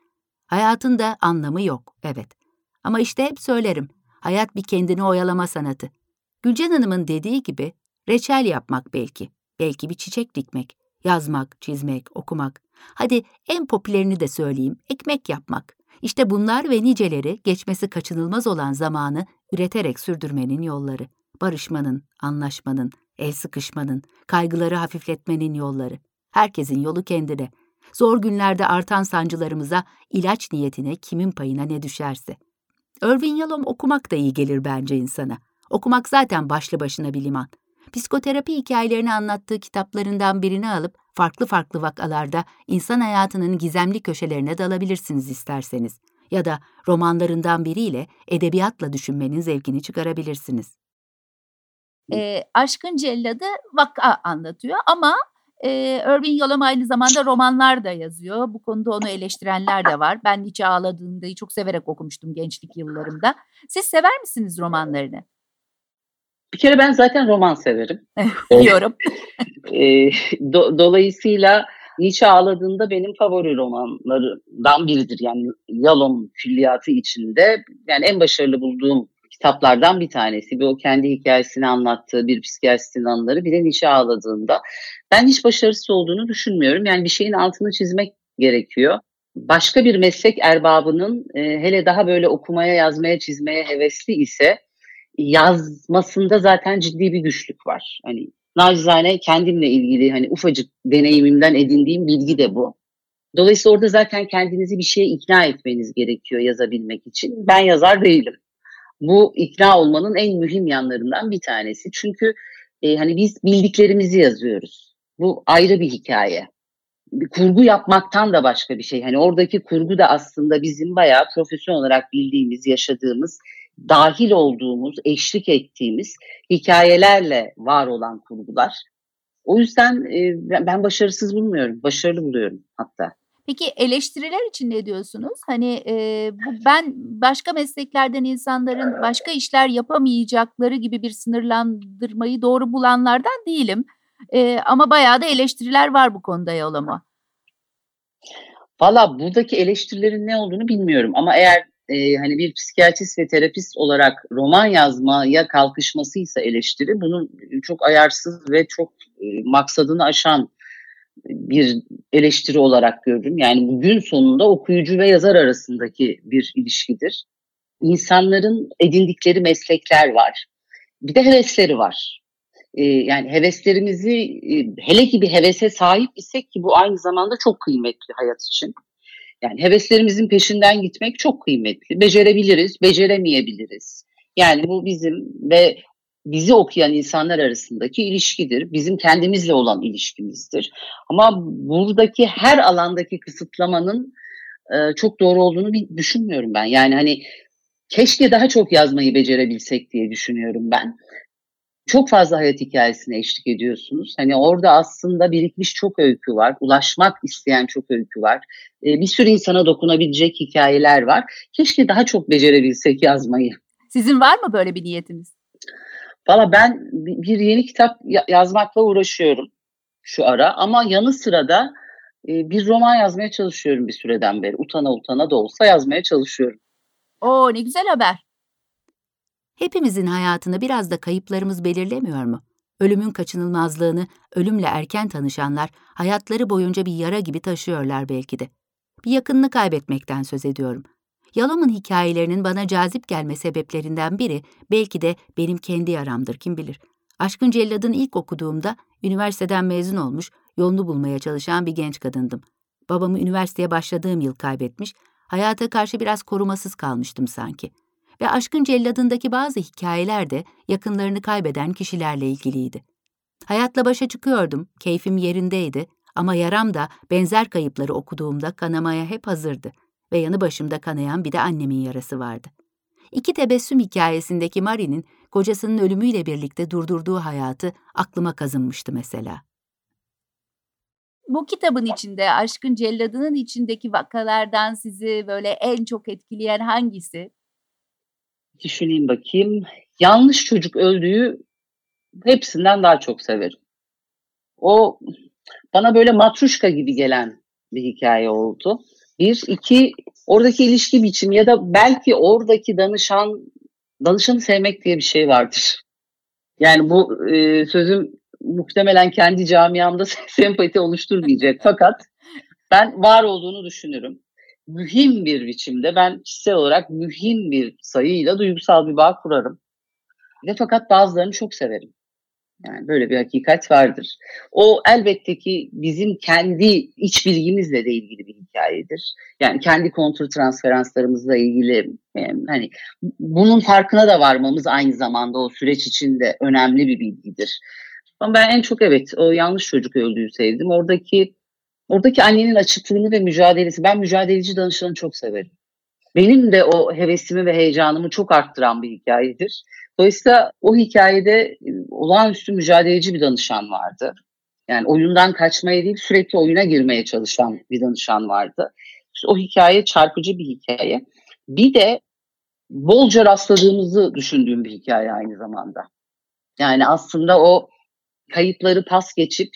Hayatın da anlamı yok, evet. Ama işte hep söylerim, hayat bir kendini oyalama sanatı. Gülcan Hanım'ın dediği gibi reçel yapmak belki, belki bir çiçek dikmek, yazmak, çizmek, okumak. Hadi en popülerini de söyleyeyim, ekmek yapmak. İşte bunlar ve niceleri geçmesi kaçınılmaz olan zamanı üreterek sürdürmenin yolları. Barışmanın, anlaşmanın, el sıkışmanın, kaygıları hafifletmenin yolları. Herkesin yolu kendine. Zor günlerde artan sancılarımıza ilaç niyetine kimin payına ne düşerse. Irvin Yalom okumak da iyi gelir bence insana. Okumak zaten başlı başına bir liman. Psikoterapi hikayelerini anlattığı kitaplarından birini alıp farklı farklı vakalarda insan hayatının gizemli köşelerine dalabilirsiniz isterseniz. Ya da romanlarından biriyle edebiyatla düşünmenin zevkini çıkarabilirsiniz. E, Aşkın Celladı vaka anlatıyor ama e, Irving Yalom aynı zamanda romanlar da yazıyor. Bu konuda onu eleştirenler de var. Ben Nietzsche ağladığında çok severek okumuştum gençlik yıllarımda. Siz sever misiniz romanlarını? Bir kere ben zaten roman severim. Biliyorum. e, do, dolayısıyla Nietzsche ağladığında benim favori romanlarından biridir. Yani Yalom külliyatı içinde yani en başarılı bulduğum kitaplardan bir tanesi. Bir o kendi hikayesini anlattığı bir psikiyatristin anıları bir de Nietzsche ağladığında. Ben hiç başarısız olduğunu düşünmüyorum. Yani bir şeyin altını çizmek gerekiyor. başka bir meslek erbabının e, hele daha böyle okumaya, yazmaya, çizmeye hevesli ise yazmasında zaten ciddi bir güçlük var. Hani nacizane kendimle ilgili hani ufacık deneyimimden edindiğim bilgi de bu. Dolayısıyla orada zaten kendinizi bir şeye ikna etmeniz gerekiyor yazabilmek için. Ben yazar değilim. Bu ikna olmanın en mühim yanlarından bir tanesi. Çünkü e, hani biz bildiklerimizi yazıyoruz. Bu ayrı bir hikaye. Bir kurgu yapmaktan da başka bir şey. Hani oradaki kurgu da aslında bizim bayağı profesyonel olarak bildiğimiz, yaşadığımız, dahil olduğumuz, eşlik ettiğimiz hikayelerle var olan kurgular. O yüzden e, ben başarısız bulmuyorum. Başarılı buluyorum hatta. Peki eleştiriler için ne diyorsunuz? Hani e, ben başka mesleklerden insanların başka işler yapamayacakları gibi bir sınırlandırmayı doğru bulanlardan değilim. E, ama bayağı da eleştiriler var bu konuda Yolama. Valla buradaki eleştirilerin ne olduğunu bilmiyorum ama eğer e, hani bir psikiyatrist ve terapist olarak roman yazmaya kalkışmasıysa eleştiri bunun çok ayarsız ve çok e, maksadını aşan bir eleştiri olarak görürüm. Yani bugün sonunda okuyucu ve yazar arasındaki bir ilişkidir. İnsanların edindikleri meslekler var. Bir de hevesleri var. Ee, yani heveslerimizi e, hele ki bir hevese sahip isek ki bu aynı zamanda çok kıymetli hayat için. Yani heveslerimizin peşinden gitmek çok kıymetli. Becerebiliriz, beceremeyebiliriz. Yani bu bizim ve bizi okuyan insanlar arasındaki ilişkidir. Bizim kendimizle olan ilişkimizdir. Ama buradaki her alandaki kısıtlamanın e, çok doğru olduğunu düşünmüyorum ben. Yani hani keşke daha çok yazmayı becerebilsek diye düşünüyorum ben. Çok fazla hayat hikayesine eşlik ediyorsunuz. Hani orada aslında birikmiş çok öykü var. Ulaşmak isteyen çok öykü var. E, bir sürü insana dokunabilecek hikayeler var. Keşke daha çok becerebilsek yazmayı. Sizin var mı böyle bir niyetiniz? Valla ben bir yeni kitap yazmakla uğraşıyorum şu ara ama yanı sıra da e, bir roman yazmaya çalışıyorum bir süreden beri. Utana utana da olsa yazmaya çalışıyorum. Oo ne güzel haber. Hepimizin hayatını biraz da kayıplarımız belirlemiyor mu? Ölümün kaçınılmazlığını ölümle erken tanışanlar hayatları boyunca bir yara gibi taşıyorlar belki de. Bir yakınını kaybetmekten söz ediyorum. Yalom'un hikayelerinin bana cazip gelme sebeplerinden biri belki de benim kendi yaramdır kim bilir. Aşkın Cellad'ın ilk okuduğumda üniversiteden mezun olmuş, yolunu bulmaya çalışan bir genç kadındım. Babamı üniversiteye başladığım yıl kaybetmiş, hayata karşı biraz korumasız kalmıştım sanki. Ve Aşkın Cellad'ındaki bazı hikayeler de yakınlarını kaybeden kişilerle ilgiliydi. Hayatla başa çıkıyordum, keyfim yerindeydi ama yaram da benzer kayıpları okuduğumda kanamaya hep hazırdı ve yanı başımda kanayan bir de annemin yarası vardı. İki tebessüm hikayesindeki Marie'nin kocasının ölümüyle birlikte durdurduğu hayatı aklıma kazınmıştı mesela. Bu kitabın içinde, Aşkın Celladının içindeki vakalardan sizi böyle en çok etkileyen hangisi? Düşüneyim bakayım. Yanlış çocuk öldüğü hepsinden daha çok severim. O bana böyle matruşka gibi gelen bir hikaye oldu. Bir, iki, oradaki ilişki biçimi ya da belki oradaki danışan, danışanı sevmek diye bir şey vardır. Yani bu e, sözüm muhtemelen kendi camiamda sempati oluşturmayacak. Fakat ben var olduğunu düşünürüm. Mühim bir biçimde ben kişisel olarak mühim bir sayıyla duygusal bir bağ kurarım. Ve fakat bazılarını çok severim. Yani böyle bir hakikat vardır. O elbette ki bizim kendi iç bilgimizle de ilgili bir hikayedir. Yani kendi kontrol transferanslarımızla ilgili yani hani bunun farkına da varmamız aynı zamanda o süreç içinde önemli bir bilgidir. Ama ben en çok evet o yanlış çocuk öldüğü sevdim. Oradaki oradaki annenin açıklığını ve mücadelesi. Ben mücadeleci danışanı çok severim. Benim de o hevesimi ve heyecanımı çok arttıran bir hikayedir. Dolayısıyla o hikayede olağanüstü mücadeleci bir danışan vardı. Yani oyundan kaçmaya değil sürekli oyuna girmeye çalışan bir danışan vardı. İşte o hikaye çarpıcı bir hikaye. Bir de bolca rastladığımızı düşündüğüm bir hikaye aynı zamanda. Yani aslında o kayıpları pas geçip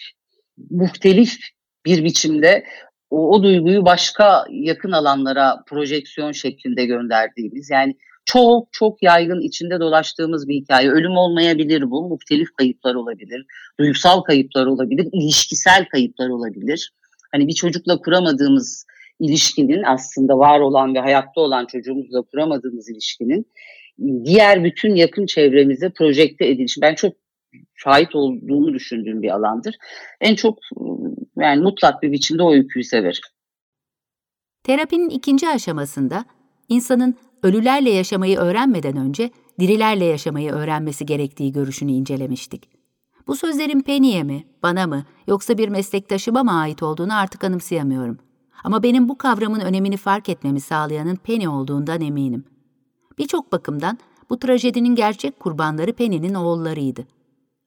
muhtelif bir biçimde o, o duyguyu başka yakın alanlara projeksiyon şeklinde gönderdiğimiz yani çok çok yaygın içinde dolaştığımız bir hikaye. Ölüm olmayabilir bu. Muhtelif kayıplar olabilir. Duygusal kayıplar olabilir. ilişkisel kayıplar olabilir. Hani bir çocukla kuramadığımız ilişkinin aslında var olan ve hayatta olan çocuğumuzla kuramadığımız ilişkinin diğer bütün yakın çevremize projekte ediliş. Ben çok şahit olduğunu düşündüğüm bir alandır. En çok yani mutlak bir biçimde o öyküyü severim. Terapinin ikinci aşamasında insanın ölülerle yaşamayı öğrenmeden önce dirilerle yaşamayı öğrenmesi gerektiği görüşünü incelemiştik. Bu sözlerin Penny'e mi, bana mı yoksa bir meslektaşıma mı ait olduğunu artık anımsayamıyorum. Ama benim bu kavramın önemini fark etmemi sağlayanın Penny olduğundan eminim. Birçok bakımdan bu trajedinin gerçek kurbanları Penny'nin oğullarıydı.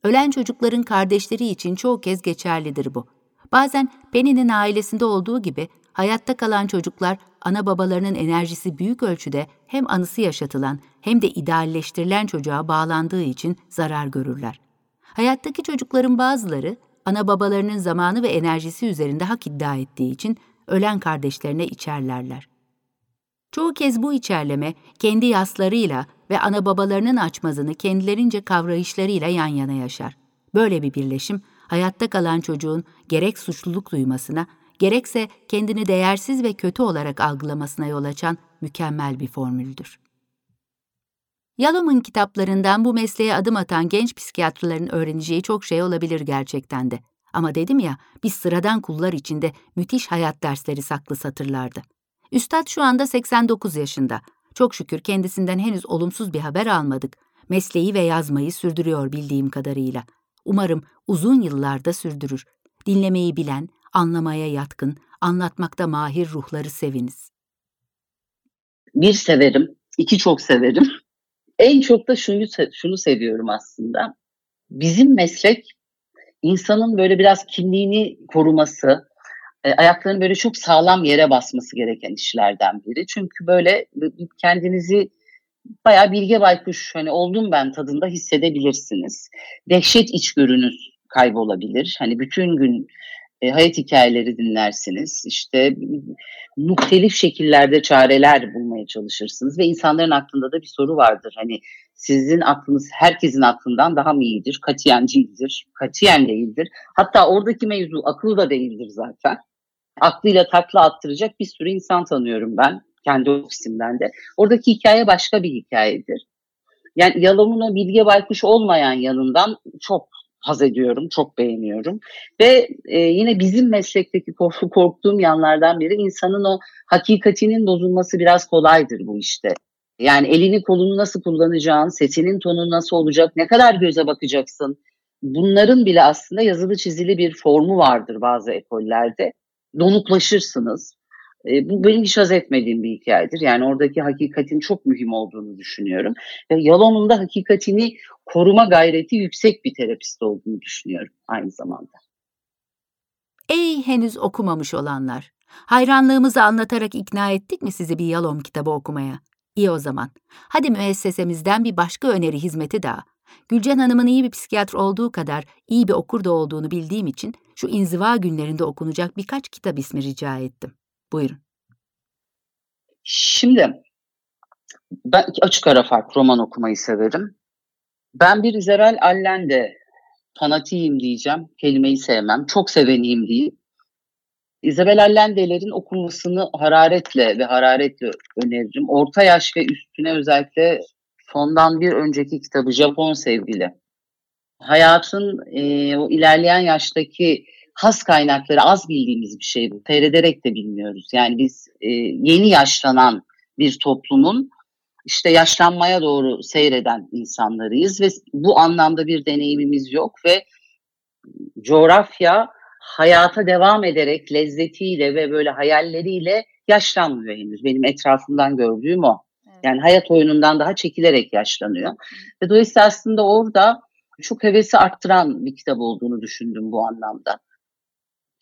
Ölen çocukların kardeşleri için çoğu kez geçerlidir bu. Bazen Penny'nin ailesinde olduğu gibi hayatta kalan çocuklar ana babalarının enerjisi büyük ölçüde hem anısı yaşatılan hem de idealleştirilen çocuğa bağlandığı için zarar görürler. Hayattaki çocukların bazıları ana babalarının zamanı ve enerjisi üzerinde hak iddia ettiği için ölen kardeşlerine içerlerler. Çoğu kez bu içerleme kendi yaslarıyla ve ana babalarının açmazını kendilerince kavrayışlarıyla yan yana yaşar. Böyle bir birleşim hayatta kalan çocuğun gerek suçluluk duymasına, gerekse kendini değersiz ve kötü olarak algılamasına yol açan mükemmel bir formüldür. Yalom'un kitaplarından bu mesleğe adım atan genç psikiyatrların öğreneceği çok şey olabilir gerçekten de. Ama dedim ya, biz sıradan kullar içinde müthiş hayat dersleri saklı satırlardı. Üstad şu anda 89 yaşında. Çok şükür kendisinden henüz olumsuz bir haber almadık. Mesleği ve yazmayı sürdürüyor bildiğim kadarıyla. Umarım uzun yıllarda sürdürür. Dinlemeyi bilen, anlamaya yatkın, anlatmakta mahir ruhları seviniz. Bir severim, iki çok severim. En çok da şunu şunu seviyorum aslında. Bizim meslek insanın böyle biraz kimliğini koruması, e, ayaklarını böyle çok sağlam yere basması gereken işlerden biri. Çünkü böyle kendinizi bayağı bilge baykuş hani oldum ben tadında hissedebilirsiniz. Dehşet içgörünüz kaybolabilir. Hani bütün gün e, hayat hikayeleri dinlersiniz. İşte muhtelif şekillerde çareler bulmaya çalışırsınız ve insanların aklında da bir soru vardır. Hani sizin aklınız herkesin aklından daha mı iyidir? Katiyen değildir. Katiyen değildir. Hatta oradaki mevzu akıl da değildir zaten. Aklıyla takla attıracak bir sürü insan tanıyorum ben. Kendi ofisimden de. Oradaki hikaye başka bir hikayedir. Yani Yalom'un o bilge baykuş olmayan yanından çok haz ediyorum, çok beğeniyorum. Ve e, yine bizim meslekteki korku, korktuğum yanlardan biri insanın o hakikatinin bozulması biraz kolaydır bu işte. Yani elini kolunu nasıl kullanacağın, sesinin tonu nasıl olacak, ne kadar göze bakacaksın. Bunların bile aslında yazılı çizili bir formu vardır bazı ekollerde. Donuklaşırsınız. E, bu benim hiç haz etmediğim bir hikayedir. Yani oradaki hakikatin çok mühim olduğunu düşünüyorum. Ve Yalom'un da hakikatini koruma gayreti yüksek bir terapist olduğunu düşünüyorum aynı zamanda. Ey henüz okumamış olanlar! Hayranlığımızı anlatarak ikna ettik mi sizi bir Yalom kitabı okumaya? İyi o zaman. Hadi müessesemizden bir başka öneri hizmeti daha. Gülcan Hanım'ın iyi bir psikiyatr olduğu kadar iyi bir okur da olduğunu bildiğim için şu inziva günlerinde okunacak birkaç kitap ismi rica ettim. Buyurun. Şimdi ben açık ara fark roman okumayı severim. Ben bir Isabel Allende fanatiyim diyeceğim. Kelimeyi sevmem. Çok seveniyim diyeyim. Isabel Allende'lerin okunmasını hararetle ve hararetle öneririm. Orta yaş ve üstüne özellikle sondan bir önceki kitabı Japon Sevgili. Hayatın e, o ilerleyen yaştaki has kaynakları az bildiğimiz bir şey bu. Seyrederek de bilmiyoruz. Yani biz e, yeni yaşlanan bir toplumun işte yaşlanmaya doğru seyreden insanlarıyız ve bu anlamda bir deneyimimiz yok ve coğrafya hayata devam ederek lezzetiyle ve böyle hayalleriyle yaşlanmıyor henüz. Benim etrafımdan gördüğüm o. Yani hayat oyunundan daha çekilerek yaşlanıyor. Ve dolayısıyla aslında orada çok hevesi arttıran bir kitap olduğunu düşündüm bu anlamda.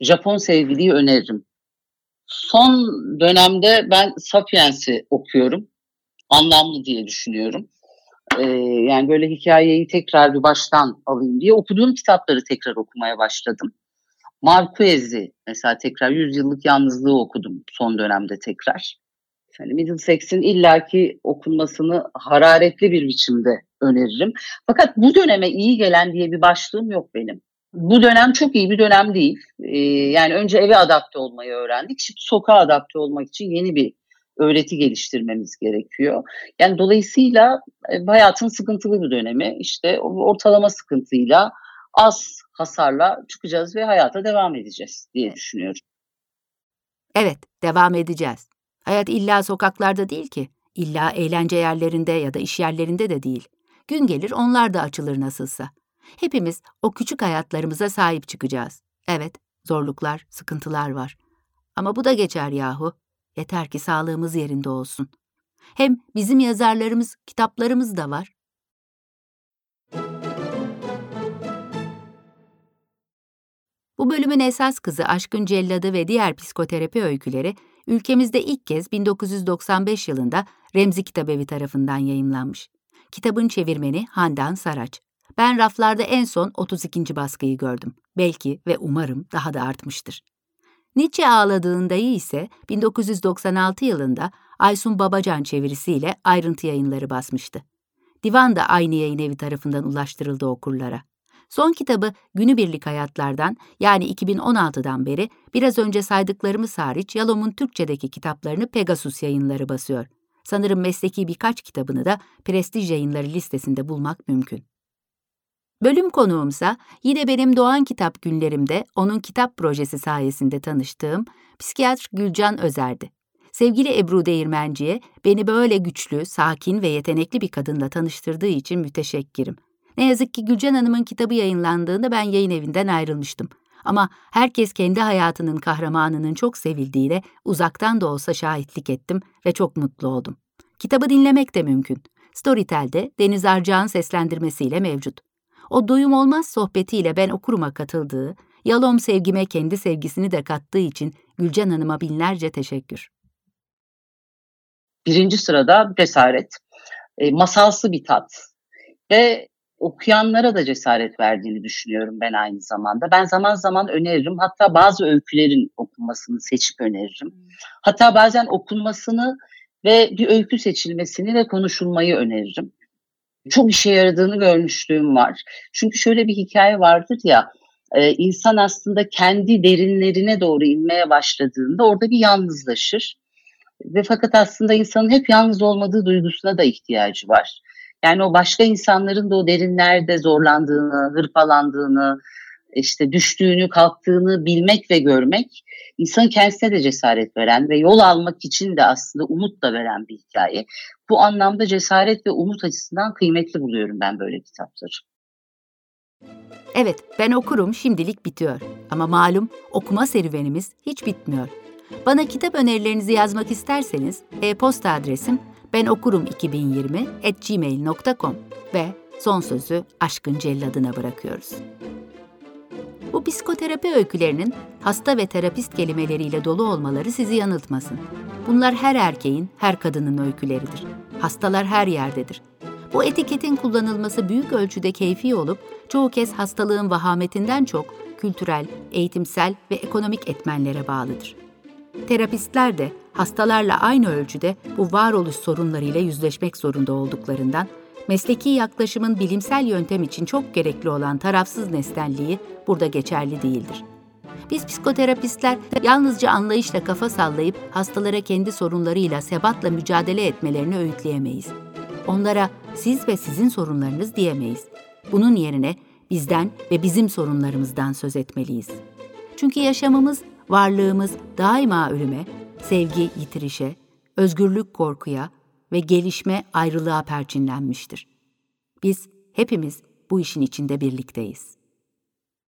Japon sevgiliyi öneririm. Son dönemde ben Sapiens'i okuyorum. Anlamlı diye düşünüyorum. Ee, yani böyle hikayeyi tekrar bir baştan alayım diye okuduğum kitapları tekrar okumaya başladım. Marquez'i mesela tekrar 100 yıllık yalnızlığı okudum son dönemde tekrar. Yani Middlesex'in illaki okunmasını hararetli bir biçimde öneririm. Fakat bu döneme iyi gelen diye bir başlığım yok benim. Bu dönem çok iyi bir dönem değil. Ee, yani önce eve adapte olmayı öğrendik. Şimdi sokağa adapte olmak için yeni bir öğreti geliştirmemiz gerekiyor. Yani dolayısıyla e, hayatın sıkıntılı bir dönemi işte ortalama sıkıntıyla az hasarla çıkacağız ve hayata devam edeceğiz diye düşünüyorum. Evet, devam edeceğiz. Hayat illa sokaklarda değil ki. İlla eğlence yerlerinde ya da iş yerlerinde de değil. Gün gelir onlar da açılır nasılsa. Hepimiz o küçük hayatlarımıza sahip çıkacağız. Evet, zorluklar, sıkıntılar var. Ama bu da geçer yahu. Yeter ki sağlığımız yerinde olsun. Hem bizim yazarlarımız, kitaplarımız da var. Bu bölümün esas kızı Aşkın Celladı ve diğer psikoterapi öyküleri ülkemizde ilk kez 1995 yılında Remzi Kitabevi tarafından yayımlanmış. Kitabın çevirmeni Handan Saraç. Ben raflarda en son 32. baskıyı gördüm. Belki ve umarım daha da artmıştır. Nietzsche ağladığındayı ise 1996 yılında Aysun Babacan çevirisiyle ayrıntı yayınları basmıştı. Divan da aynı yayın evi tarafından ulaştırıldı okurlara. Son kitabı Günübirlik Hayatlardan yani 2016'dan beri biraz önce saydıklarımız hariç Yalom'un Türkçedeki kitaplarını Pegasus yayınları basıyor. Sanırım mesleki birkaç kitabını da prestij yayınları listesinde bulmak mümkün. Bölüm konuğumsa yine benim Doğan Kitap günlerimde onun kitap projesi sayesinde tanıştığım psikiyatr Gülcan Özer'di. Sevgili Ebru Değirmenci'ye beni böyle güçlü, sakin ve yetenekli bir kadınla tanıştırdığı için müteşekkirim. Ne yazık ki Gülcan Hanım'ın kitabı yayınlandığında ben yayın evinden ayrılmıştım. Ama herkes kendi hayatının kahramanının çok sevildiğine uzaktan da olsa şahitlik ettim ve çok mutlu oldum. Kitabı dinlemek de mümkün. Storytel'de Deniz Arcağ'ın seslendirmesiyle mevcut. O doyum olmaz sohbetiyle ben okuruma katıldığı, Yalom sevgime kendi sevgisini de kattığı için Gülcan Hanım'a binlerce teşekkür. Birinci sırada cesaret, e, masalsı bir tat ve okuyanlara da cesaret verdiğini düşünüyorum ben aynı zamanda. Ben zaman zaman öneririm. Hatta bazı öykülerin okunmasını seçip öneririm. Hatta bazen okunmasını ve bir öykü seçilmesini ve konuşulmayı öneririm. Çok işe yaradığını görmüşlüğüm var. Çünkü şöyle bir hikaye vardır ya, e, insan aslında kendi derinlerine doğru inmeye başladığında orada bir yalnızlaşır. Ve fakat aslında insanın hep yalnız olmadığı duygusuna da ihtiyacı var. Yani o başka insanların da o derinlerde zorlandığını, hırpalandığını, işte düştüğünü, kalktığını bilmek ve görmek insanın kendisine de cesaret veren ve yol almak için de aslında umut da veren bir hikaye. Bu anlamda cesaret ve umut açısından kıymetli buluyorum ben böyle kitapları. Evet, ben okurum şimdilik bitiyor. Ama malum okuma serüvenimiz hiç bitmiyor. Bana kitap önerilerinizi yazmak isterseniz e-posta adresim benokurum2020 ve son sözü aşkın celladına bırakıyoruz. Bu psikoterapi öykülerinin hasta ve terapist kelimeleriyle dolu olmaları sizi yanıltmasın. Bunlar her erkeğin, her kadının öyküleridir. Hastalar her yerdedir. Bu etiketin kullanılması büyük ölçüde keyfi olup çoğu kez hastalığın vahametinden çok kültürel, eğitimsel ve ekonomik etmenlere bağlıdır. Terapistler de hastalarla aynı ölçüde bu varoluş sorunlarıyla yüzleşmek zorunda olduklarından mesleki yaklaşımın bilimsel yöntem için çok gerekli olan tarafsız nesnelliği burada geçerli değildir. Biz psikoterapistler yalnızca anlayışla kafa sallayıp hastalara kendi sorunlarıyla sebatla mücadele etmelerini öğütleyemeyiz. Onlara siz ve sizin sorunlarınız diyemeyiz. Bunun yerine bizden ve bizim sorunlarımızdan söz etmeliyiz. Çünkü yaşamımız, varlığımız daima ölüme, sevgi yitirişe, özgürlük korkuya ve gelişme ayrılığa perçinlenmiştir. Biz hepimiz bu işin içinde birlikteyiz.